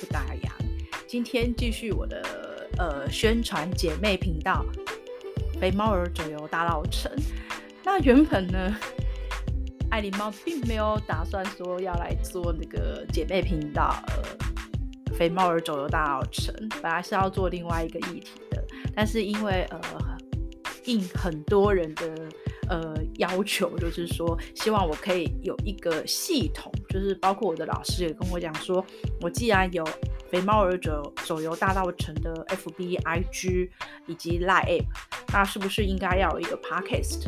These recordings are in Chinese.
不打烊。今天继续我的呃宣传姐妹频道“肥猫儿走游大稻埕”。那原本呢，爱琳猫并没有打算说要来做那个姐妹频道“呃肥猫儿走游大稻埕”，本来是要做另外一个议题的，但是因为呃应很多人的。呃，要求就是说，希望我可以有一个系统，就是包括我的老师也跟我讲说，我既然有肥猫儿走手游大道城的 FB、IG 以及 Live App，那是不是应该要有一个 Podcast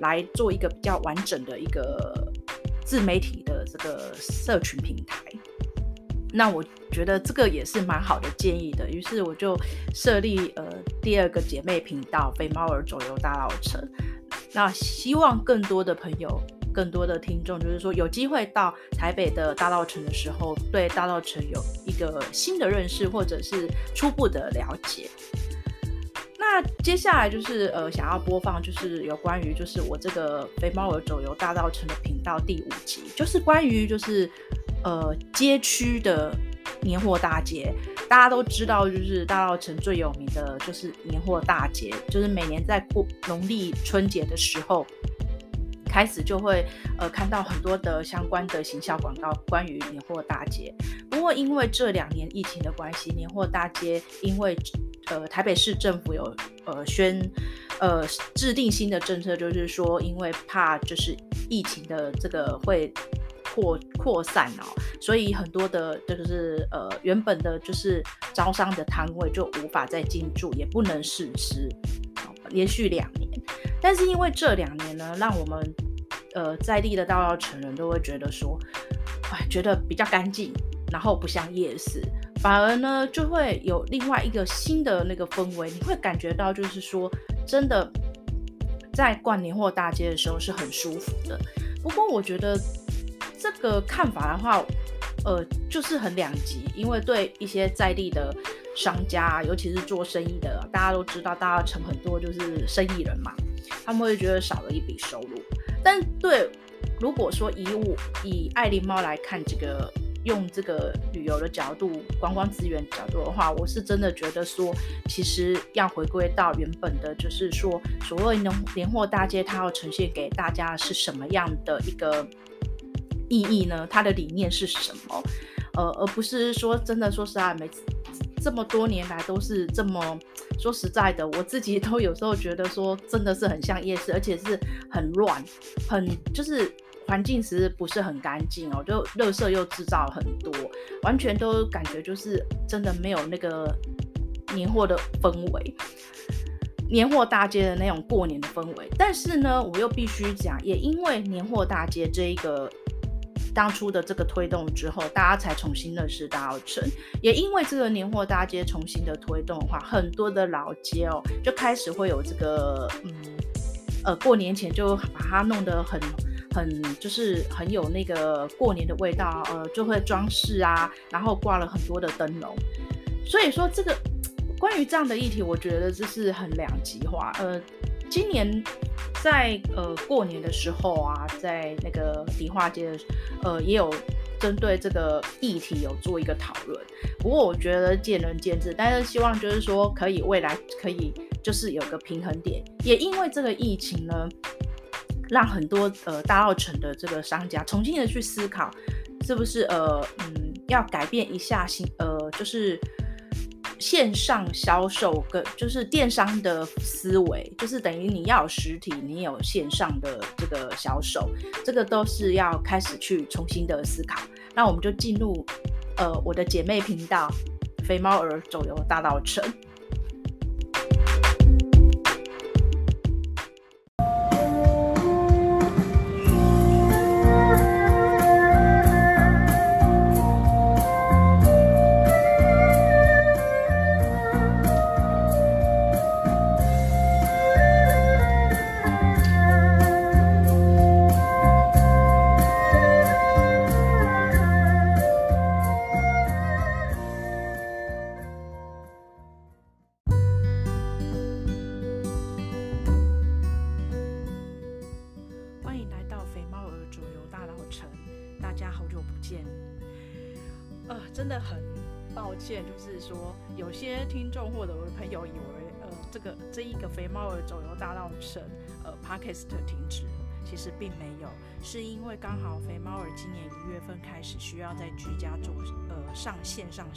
来做一个比较完整的一个自媒体的这个社群平台？那我觉得这个也是蛮好的建议的，于是我就设立呃第二个姐妹频道“肥猫儿走游大稻埕”。那希望更多的朋友、更多的听众，就是说有机会到台北的大稻城的时候，对大稻城有一个新的认识，或者是初步的了解。那接下来就是呃，想要播放就是有关于就是我这个肥猫儿走游大稻城的频道第五集，就是关于就是呃街区的年货大街。大家都知道，就是大稻城最有名的就是年货大街，就是每年在过农历春节的时候，开始就会呃看到很多的相关的行销广告，关于年货大街。不过因为这两年疫情的关系，年货大街因为呃台北市政府有呃宣呃制定新的政策，就是说因为怕就是疫情的这个会。扩扩散哦，所以很多的，就是呃，原本的就是招商的摊位就无法再进驻，也不能试吃，连续两年。但是因为这两年呢，让我们呃在地的大稻埕人都会觉得说，哎，觉得比较干净，然后不像夜市，反而呢就会有另外一个新的那个氛围，你会感觉到就是说，真的在逛年货大街的时候是很舒服的。不过我觉得。这个看法的话，呃，就是很两极，因为对一些在地的商家，尤其是做生意的，大家都知道，大家成很多就是生意人嘛，他们会觉得少了一笔收入。但对，如果说以我以爱丽猫来看这个，用这个旅游的角度、观光资源角度的话，我是真的觉得说，其实要回归到原本的，就是说，所谓的年货大街，它要呈现给大家是什么样的一个。意义呢？它的理念是什么？呃，而不是说真的，说实在，每这么多年来都是这么说实在的，我自己都有时候觉得说，真的是很像夜市，而且是很乱，很就是环境其实不是很干净哦，就垃圾又制造很多，完全都感觉就是真的没有那个年货的氛围，年货大街的那种过年的氛围。但是呢，我又必须讲，也因为年货大街这一个。当初的这个推动之后，大家才重新认识大稻城。也因为这个年货大街重新的推动的话，很多的老街哦，就开始会有这个，嗯，呃，过年前就把它弄得很很，就是很有那个过年的味道，呃，就会装饰啊，然后挂了很多的灯笼。所以说，这个关于这样的议题，我觉得这是很两极化，呃。今年在呃过年的时候啊，在那个迪化街的，呃也有针对这个议题有做一个讨论。不过我觉得见仁见智，但是希望就是说可以未来可以就是有个平衡点。也因为这个疫情呢，让很多呃大澳城的这个商家重新的去思考，是不是呃嗯要改变一下新呃就是。线上销售跟就是电商的思维，就是等于你要有实体，你有线上的这个销售，这个都是要开始去重新的思考。那我们就进入呃我的姐妹频道“肥猫儿走游大道城”。抱歉，就是说有些听众或者我的朋友以为，呃，这个这一个肥猫儿走游大道城，呃，Podcast 停止了，其实并没有，是因为刚好肥猫儿今年一月份开始需要在居家做，呃，上线上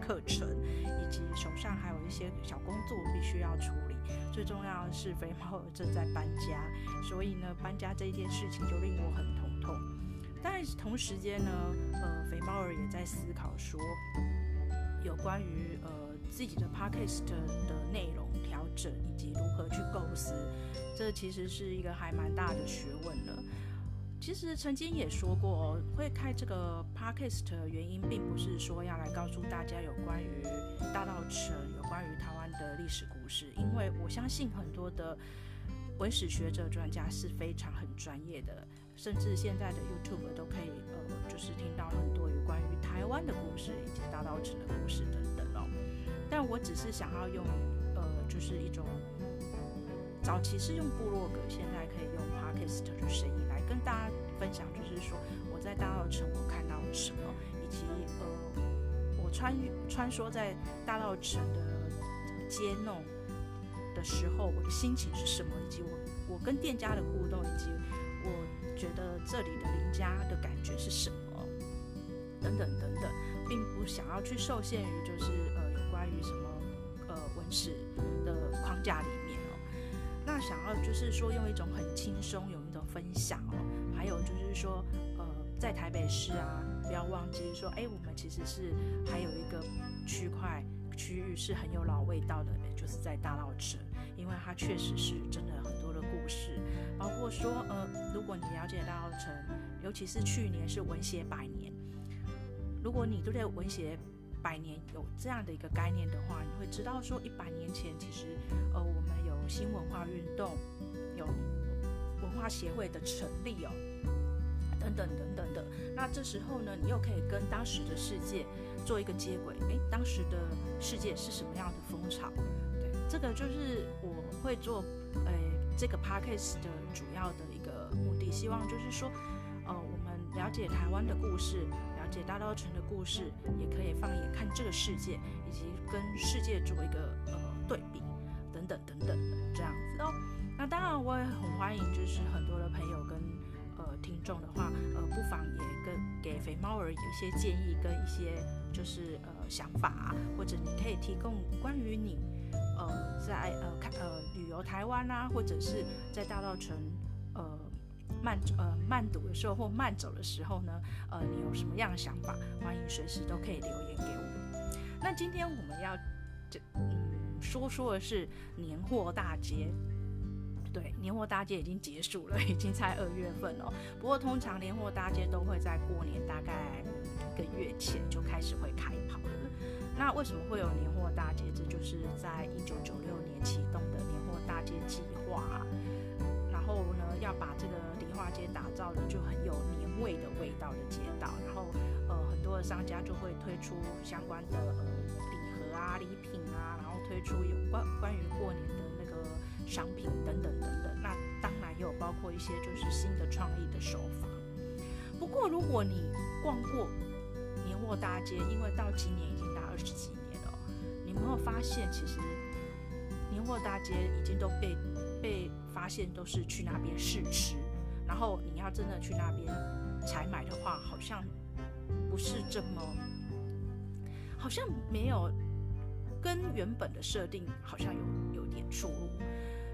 课程，以及手上还有一些小工作必须要处理。最重要的是，肥猫儿正在搬家，所以呢，搬家这一件事情就令我很头痛。但同时间呢，呃，肥猫儿也在思考说，有关于呃自己的 podcast 的内容调整以及如何去构思，这其实是一个还蛮大的学问了。其实曾经也说过，会开这个 podcast 的原因，并不是说要来告诉大家有关于大稻埕、有关于台湾的历史故事，因为我相信很多的文史学者专家是非常很专业的。甚至现在的 YouTube 都可以，呃，就是听到很多有关于台湾的故事以及大稻埕的故事等等哦。但我只是想要用，呃，就是一种早期是用部落格，现在可以用 Podcast 的声音来跟大家分享，就是说我在大稻埕我看到了什么，以及呃，我穿穿梭在大稻埕的街弄的时候，我的心情是什么，以及我我跟店家的互动，以及我。觉得这里的邻家的感觉是什么？等等等等，并不想要去受限于就是呃有关于什么呃文史的框架里面哦。那想要就是说用一种很轻松，有一种分享哦。还有就是说呃在台北市啊，不要忘记说，哎，我们其实是还有一个区块区域是很有老味道的，就是在大稻埕，因为它确实是真的很多的故事。包括说，呃，如果你了解大稻埕，尤其是去年是文协百年，如果你对文学百年有这样的一个概念的话，你会知道说，一百年前其实，呃，我们有新文化运动，有文化协会的成立哦，等等等等的。那这时候呢，你又可以跟当时的世界做一个接轨，诶，当时的世界是什么样的风潮？对，这个就是我会做，诶。这个 podcast 的主要的一个目的，希望就是说，呃，我们了解台湾的故事，解大稻城的故事，也可以放眼看这个世界，以及跟世界做一个呃对比，等等等等这样子哦。那当然，我也很欢迎，就是很多的朋友跟呃听众的话，呃，不妨也跟给肥猫儿有一些建议跟一些就是呃想法，或者你可以提供关于你。呃，在呃看呃旅游台湾啊，或者是在大稻城慢呃慢读的时候或慢走的时候呢，呃，你有什么样的想法？欢迎随时都可以留言给我。那今天我们要这嗯说说的是年货大街。对，年货大街已经结束了，已经在二月份了。不过通常年货大街都会在过年大概一个月前就开始会开跑了。那为什么会有年货大街？这就是在一九九六年启动的年货大街计划。后呢，要把这个梨花街打造的就很有年味的味道的街道。然后呃，很多的商家就会推出相关的呃礼盒啊、礼品啊，然后推出有关关于过年的那个商品等等等等。那当然也有包括一些就是新的创意的手法。不过如果你逛过年货大街，因为到今年已经大。二十几年了，你有没有发现，其实年货大街已经都被被发现都是去那边试吃，然后你要真的去那边采买的话，好像不是这么，好像没有跟原本的设定好像有有点出入。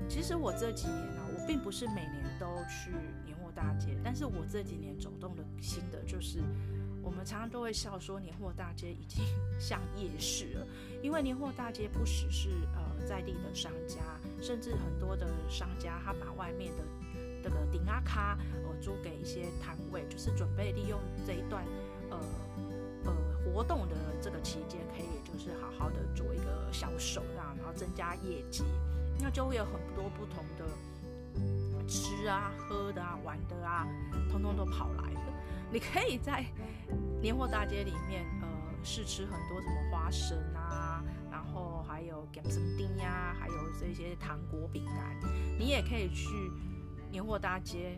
其实我这几年呢、啊，我并不是每年都去年货大街，但是我这几年走动的心得就是。我们常常都会笑说，年货大街已经 像夜市了，因为年货大街不只是呃在地的商家，甚至很多的商家他把外面的这个顶阿卡呃租给一些摊位，就是准备利用这一段呃呃活动的这个期间，可以就是好好的做一个销售，啊，然后增加业绩，那就会有很多不同的吃啊、喝的啊、玩的啊，通通都跑来了。你可以在年货大街里面，呃，试吃很多什么花生啊，还有咸松丁呀，还有这些糖果饼干。你也可以去年货大街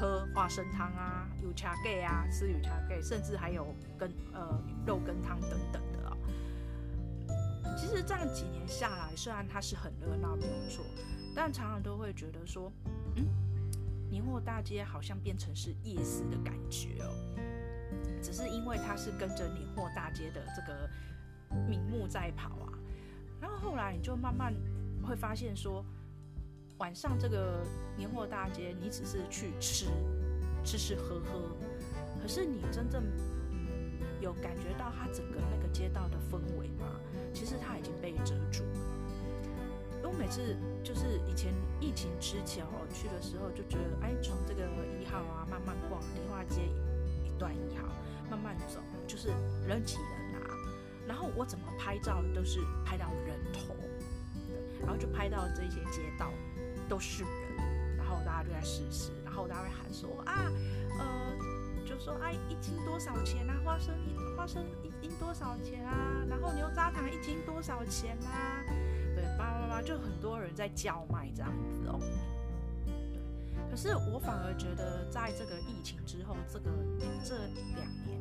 喝花生汤啊，有茶给啊，吃有茶给，甚至还有羹呃肉羹汤等等的哦。其实这样几年下来，虽然它是很热闹没有错，但常常都会觉得说，嗯，年货大街好像变成是夜市的感觉哦。只是因为它是跟着年货大街的这个名目在跑啊，然后后来你就慢慢会发现说，晚上这个年货大街，你只是去吃吃吃喝喝，可是你真正有感觉到它整个那个街道的氛围吗？其实它已经被遮住了。因为我每次就是以前疫情之前我去的时候，就觉得哎，从这个一号啊慢慢逛梨花街一段一号。慢慢走，就是人挤人啊。然后我怎么拍照都是拍到人头，然后就拍到这些街道都是人，然后大家就在试吃，然后大家会喊说啊，呃，就说哎、啊，一斤多少钱啊？花生一花生一斤多少钱啊？然后牛轧糖一斤多少钱啊？对，叭叭叭，就很多人在叫卖这样子哦。可是我反而觉得，在这个疫情之后，这个这两年，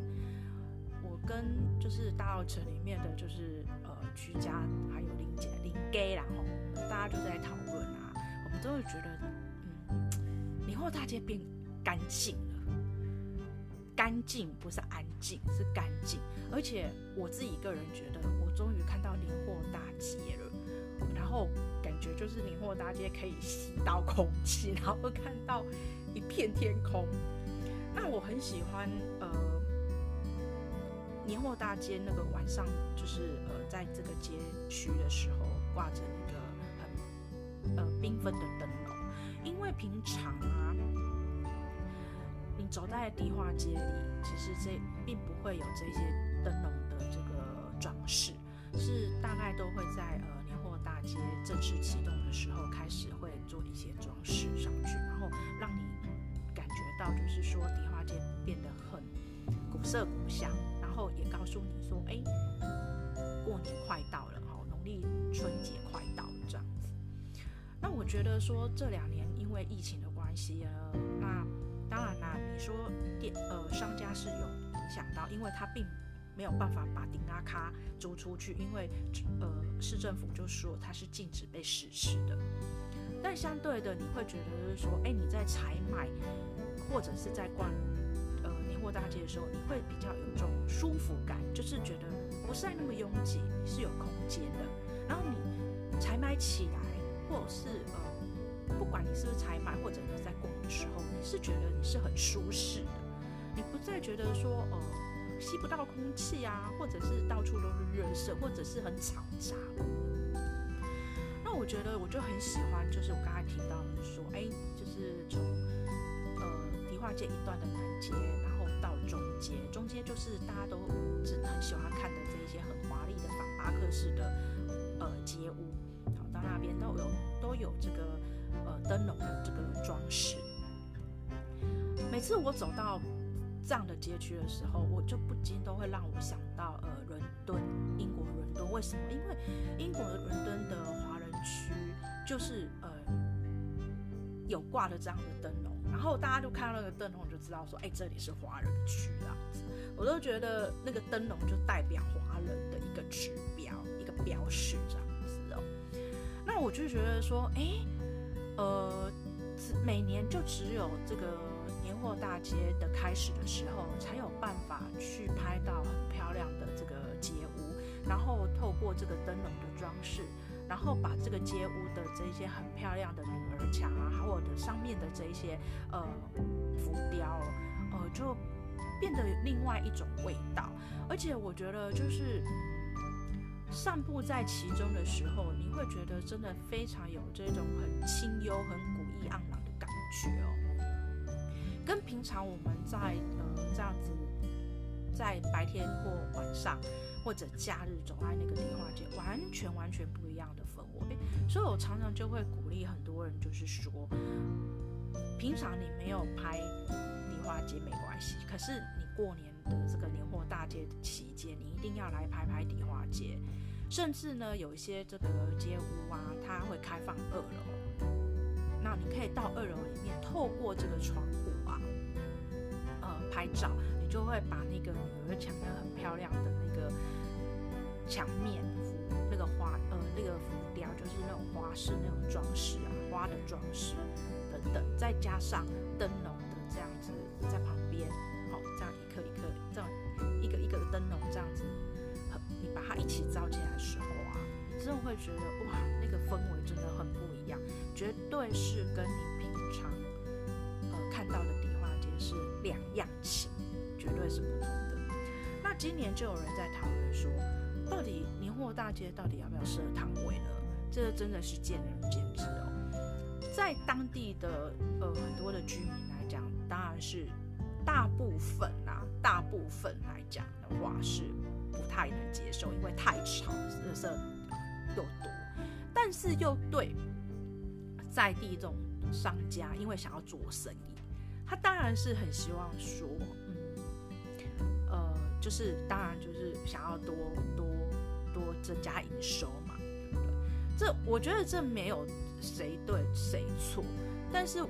跟就是大稻埕里面的就是呃居家还有邻姐邻居啦吼，大家就在讨论啊，我们都会觉得，嗯，年货大街变干净了，干净不是安静，是干净，而且我自己个人觉得，我终于看到年货大街了，然后。感觉就是年货大街可以吸到空气，然后看到一片天空。那我很喜欢呃年货大街那个晚上，就是呃在这个街区的时候挂着那个很呃缤纷的灯笼，因为平常啊，你走在迪化街里，其实这并不会有这些灯笼的这个装饰，是大概都会在呃年货。大街正式启动的时候，开始会做一些装饰上去，然后让你感觉到，就是说迪化街变得很古色古香，后也告诉你说，哎，过年快到了，哈，农历春节快到了这样子。那我觉得说这两年因为疫情的关系，呃，那当然啦，你说店呃商家是有影响到，因为他并。没有办法把顶阿卡租出去，因为呃市政府就说它是禁止被实施的。但相对的，你会觉得就是说，哎，你在采买或者是在逛过大街的时候，你会比较有这种舒服感，就是觉得不是那么拥挤，你是有空间的。然后你采买起来，或者是呃不管你是不是采买，或者你在逛的时候，你是觉得你是很舒适的，你不再觉得说呃。吸不到空气啊，或者是到处都是热色，或者是很嘈杂。那我觉得我就很喜欢，就是我刚才提到的说，哎，就是从呃迪化街一段的南街，街，中街就是大家都是很喜欢看的这一些很华丽的仿巴克式的呃街屋，好，到那边都有都有这个呃灯笼的这个装饰。每次我走到。这样的街区的时候，我就不禁都会让我想到，呃，伦敦，英国伦敦。为什么？因为英国伦敦的华人区就是呃有挂的这样的灯笼，然后大家就看到那个灯笼就知道说，哎，这里是华人区这样子。我都觉得那个灯笼就代表华人的一个指标，一个标识这样子哦。那我就觉得说，哎，呃，每年就只有这个。年货大街的开始的时候，才有办法去拍到很漂亮的这个街屋，然后透过这个灯笼的装饰，然后把这个街屋的这些很漂亮的女儿墙啊，或者上面的这一些呃浮雕，呃，就变得另外一种味道。而且我觉得，就是散步在其中的时候，你会觉得真的非常有这种很清幽、很古意盎然的感觉哦。跟平常我们在呃这样子，在白天或晚上或者假日走在那个梨花街，完全完全不一样的氛围。所以我常常就会鼓励很多人，就是说，平常你没有拍梨花街没关系，可是你过年的这个年货大街期间，你一定要来拍拍梨花街。甚至呢，有一些这个街屋啊，它会开放二楼，那你可以到二楼里面，透过这个窗户啊，呃。拍照，就会把那个女儿墙的很漂亮的那个墙面浮那个花呃那个浮雕，就是那种花式那种装饰啊，花的装饰等等，再加上灯笼的这样子在旁边，好，这样一颗一颗这样一个一个的灯笼这样子，你把它一起照进来的时候啊，真的会觉得哇，那个氛围真的很不一样，绝对是跟你平常呃看到的迪化街是两样情，绝对是不同的。那今年就有人在讨论说，到底年货大街到底要不要设摊位呢？这真的是见仁见智哦。在当地的呃很多的居民来讲，当然是大部分啊，大部分来讲的话是不太能接受，因为太吵，垃圾又多。但是又对在地这种商家，因为想要做生意，他当然是很希望说，就是当然就是想要多多。多增加营收嘛，对不对？这我觉得这没有谁对谁错，但是我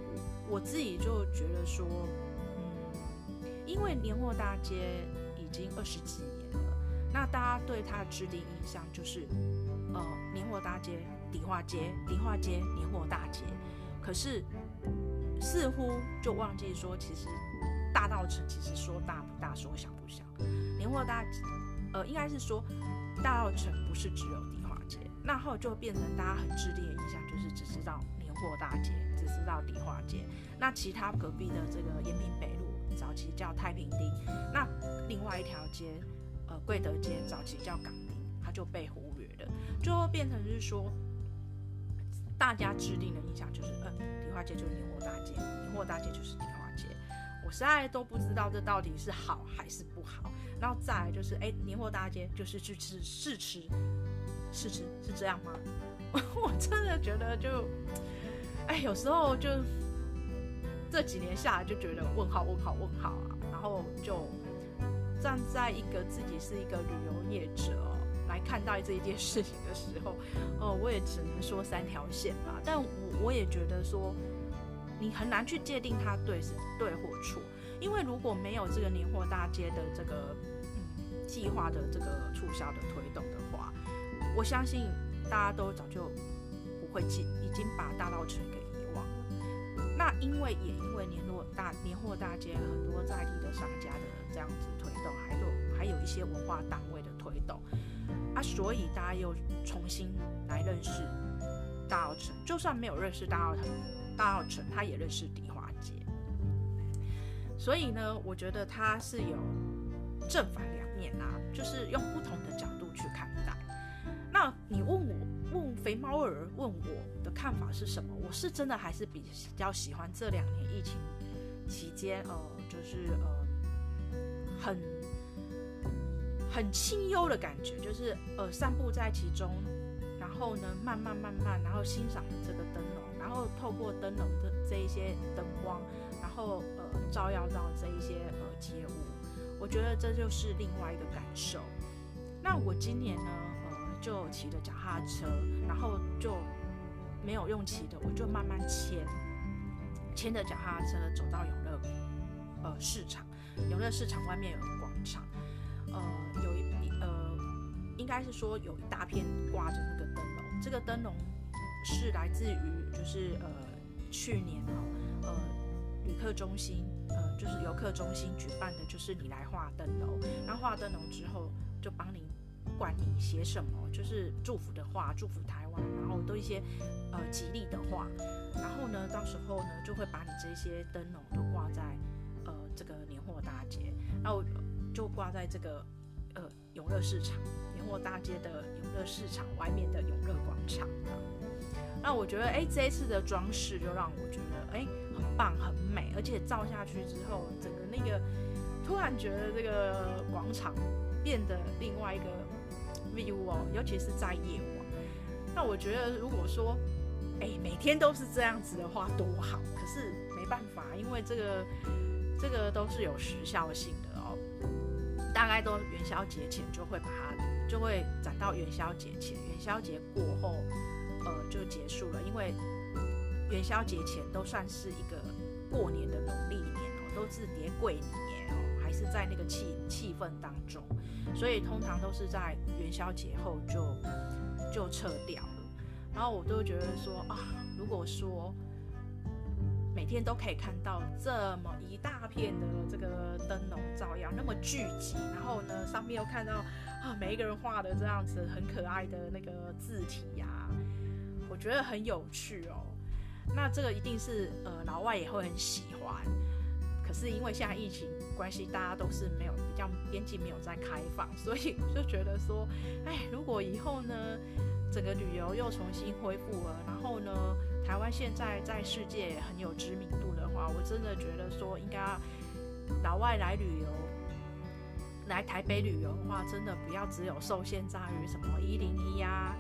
我自己就觉得说，嗯，因为年货大街已经二十几年了，那大家对它的制定印象就是，呃，年货大街、迪化街、迪化街、年货大街，可是似乎就忘记说，其实大道城其实说大不大，说小不小，年货大，呃，应该是说。大道城不是只有迪化街，那后就变成大家很制定的印象，就是只知道年货大街，只知道迪化街。那其他隔壁的这个延平北路，早期叫太平町，那另外一条街，呃，贵德街，早期叫港町，它就被忽略了，最后变成是说，大家制定的印象就是，呃，迪化街就是年货大街，年货大街就是迪化。我实在都不知道这到底是好还是不好。然后再来就是，哎，年货大街就是去吃试吃，试吃是这样吗？我真的觉得就，哎，有时候就这几年下来就觉得问号问号问号啊。然后就站在一个自己是一个旅游业者来看待这一件事情的时候，哦，我也只能说三条线吧。但我我也觉得说，你很难去界定它对是对或错。因为如果没有这个年货大街的这个嗯计划的这个促销的推动的话，我相信大家都早就不会记，已经把大稻城给遗忘了。那因为也因为年货大年货大街很多在地的商家的这样子推动，还有还有一些文化单位的推动啊，所以大家又重新来认识大稻城。就算没有认识大稻城，大稻城他也认识迪化。所以呢，我觉得它是有正反两面啊，就是用不同的角度去看待。那你问我，问肥猫儿问我的看法是什么？我是真的还是比较喜欢这两年疫情期间，呃，就是呃，很很清幽的感觉，就是呃，散步在其中，然后呢，慢慢慢慢，然后欣赏这个灯笼，然后透过灯笼的这一些灯光。后呃，照耀到这一些呃街屋，我觉得这就是另外一个感受。那我今年呢，呃，就骑着脚踏车，然后就没有用骑的，我就慢慢牵，牵着脚踏车走到永乐呃市场。永乐市场外面有个广场，呃，有一呃，应该是说有一大片挂着那个灯笼。这个灯笼是来自于就是呃去年哦。旅客中心，呃，就是游客中心举办的，就是你来画灯笼，然后画灯笼之后，就帮你，不管你写什么，就是祝福的话，祝福台湾，然后都一些呃吉利的话，然后呢，到时候呢，就会把你这些灯笼都挂在呃这个年货大街，然后就挂在这个呃永乐市场年货大街的永乐市场外面的永乐广场。那我觉得，哎，这一次的装饰就让我觉得，哎，很棒，很美，而且照下去之后，整个那个突然觉得这个广场变得另外一个 view 哦，尤其是在夜晚。那我觉得，如果说，哎，每天都是这样子的话，多好。可是没办法，因为这个这个都是有时效性的哦，大概都元宵节前就会把它就会展到元宵节前，元宵节过后。呃，就结束了，因为元宵节前都算是一个过年的农历年哦，都是叠贵年哦，还是在那个气气氛当中，所以通常都是在元宵节后就就撤掉了。然后我都觉得说啊，如果说每天都可以看到这么一大片的这个灯笼照耀那么聚集，然后呢上面又看到啊每一个人画的这样子很可爱的那个字体呀、我觉得很有趣哦。那这个一定是呃老外也会很喜欢。可是因为现在疫情关系，大家都是没有比较边境没有在开放，所以就觉得说，哎，如果以后呢，整个旅游又重新恢复了，然后呢，台湾现在在世界很有知名度的话，我真的觉得说，应该老外来旅游，来台北旅游的话，真的不要只有受限在于什么一零一啊，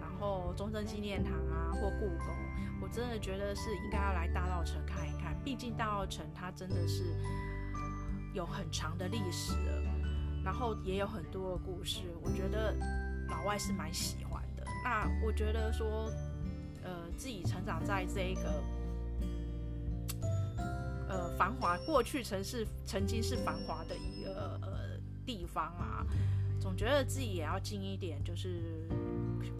然后中正纪念堂啊或故宫，我真的觉得是应该要来大稻城看一看，毕竟大稻城它真的是有很长的历史，然后也有很多的故事，我觉得老外是蛮喜欢的。那我觉得说，呃，自己成长在这一个，呃，繁华过去城市曾经是繁华的一个呃地方啊，总觉得自己也要尽一点就是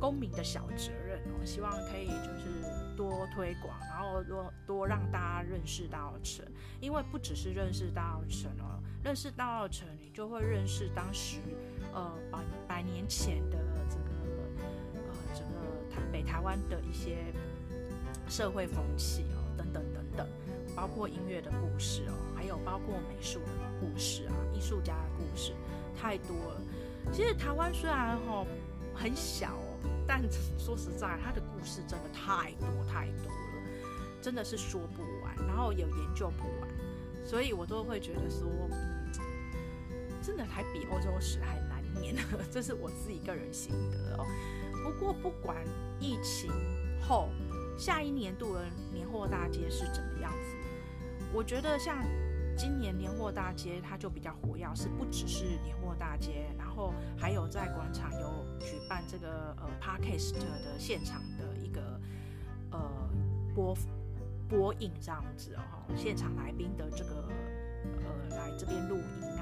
公民的小责任哦，希望可以就是多推广，然后多多让大家认识大稻埕，因为不只是认识大稻埕哦，认识大稻埕，你就会认识当时呃百百年前的这个。呃，整个台北台湾的一些社会风气哦，等等等等，包括音乐的故事哦，还有包括美术的故事啊，艺术家的故事太多了。其实台湾虽然哈很小，但说实在，他的故事真的太多太多了，真的是说不完，然后有研究不完，所以我都会觉得说，嗯真的还比欧洲史还难念，这是我自己个人心得哦。不过，不管疫情后下一年度的年货大街是怎么样子，我觉得像今年年货大街它就比较活跃，是不只是年货大街，然后还有在广场有举办这个呃 Podcast 的现场的一个呃播播映这样子哦，现场来宾的这个呃来这边录音。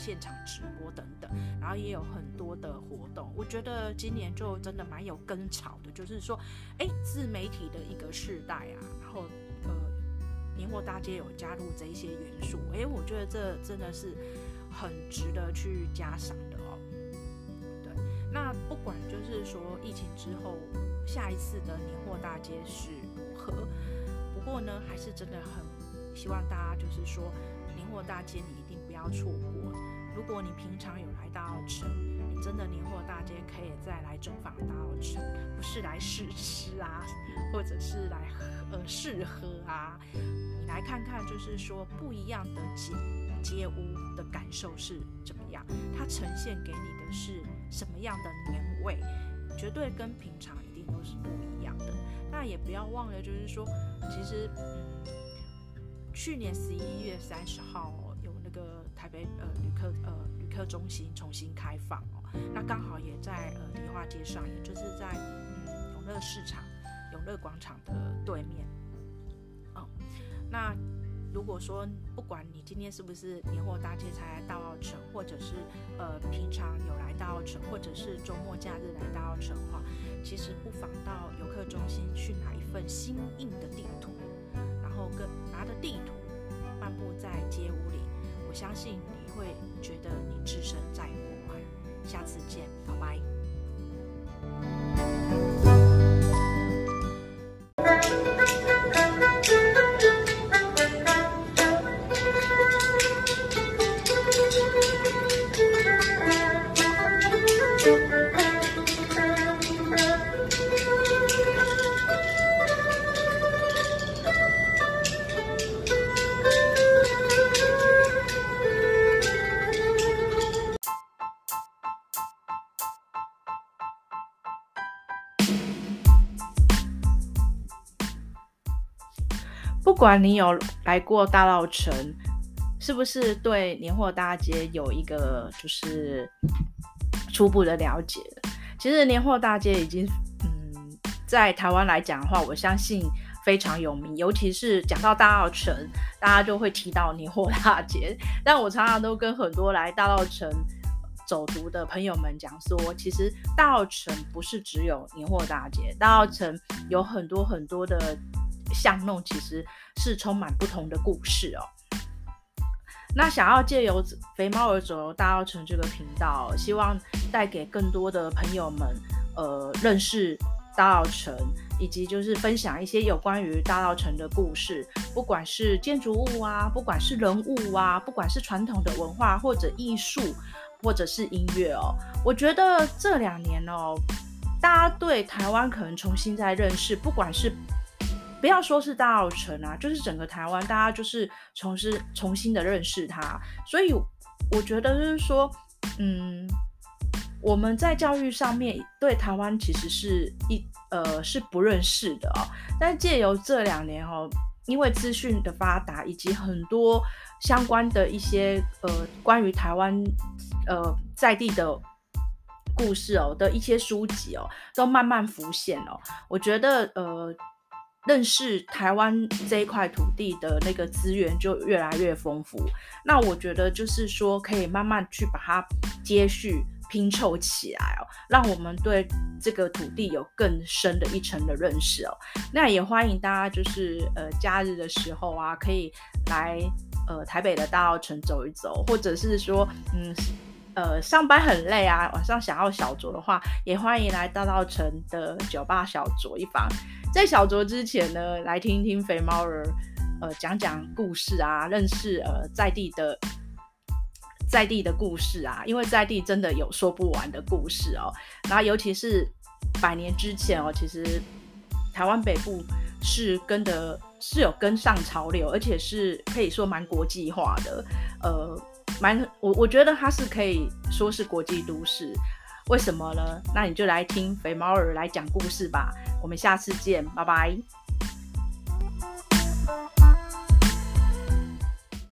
现场直播等等，然后也有很多的活动。我觉得今年就真的蛮有跟潮的，就是说，哎，自媒体的一个世代啊，然后呃，年货大街有加入这一些元素，哎，我觉得这真的是很值得去嘉赏。那不管就是说疫情之后下一次的年货大街是如何，不过呢，还是真的很希望大家就是说年货大街你一定不要错过。如果你平常有来大稻埕，你真的年货大街可以再来走访大稻埕，不是来试吃啊，或者是来呃试喝啊，你来看看，就是说不一样的街街屋的感受是怎么样，它呈现给你的是什么样的年味，绝对跟平常一定都是不一样的。那也不要忘了，就是说，其实嗯，去年十一月三十号有那个。台北呃旅客呃旅客中心重新开放哦，那刚好也在呃梨花街上，也就是在嗯永乐市场永乐广场的对面哦。那如果说不管你今天是不是年货大街才来大稻埕，或者是呃平常有来大稻埕，或者是周末假日来大稻埕的话，其实不妨到游客中心去拿一份新印的地图，然后跟拿着地图漫步在街屋里。我相信你会觉得你置身在国外。下次见，拜拜。不管你有来过大稻城，是不是对年货大街有一个就是初步的了解？其实年货大街已经，嗯，在台湾来讲的话，我相信非常有名。尤其是讲到大稻城，大家就会提到年货大街。但我常常都跟很多来大稻城走读的朋友们讲说，其实大稻城不是只有年货大街，大稻城有很多很多的巷弄，其实是充满不同的故事哦。那想要借由肥猫儿走大稻城这个频道，希望带给更多的朋友们，呃，认识大稻城。以及就是分享一些有关于大稻城的故事，不管是建筑物啊，不管是人物啊，不管是传统的文化或者艺术，或者是音乐哦。我觉得这两年哦，大家对台湾可能重新在认识，不管是不要说是大澳城啊，就是整个台湾，大家就是重新重新的认识它。所以我觉得就是说，嗯。我们在教育上面对台湾其实是一呃是不认识的哦，但借由这两年哦，因为资讯的发达以及很多相关的一些呃关于台湾呃在地的故事哦的一些书籍哦，都慢慢浮现哦。我觉得呃认识台湾这一块土地的那个资源就越来越丰富。那我觉得就是说可以慢慢去把它接续。拼凑起来哦，让我们对这个土地有更深的一层的认识哦。那也欢迎大家，就是呃假日的时候啊，可以来呃台北的大稻城走一走，或者是说嗯呃上班很累啊，晚上想要小酌的话，也欢迎来大稻城的酒吧小酌一番。在小酌之前呢，来听听肥猫儿呃讲讲故事啊，认识呃在地的。在地的故事啊，因为在地真的有说不完的故事哦。然后尤其是百年之前哦，其实台湾北部是跟的是有跟上潮流，而且是可以说蛮国际化的。呃，蛮我我觉得它是可以说是国际都市。为什么呢？那你就来听肥猫儿来讲故事吧。我们下次见拜拜。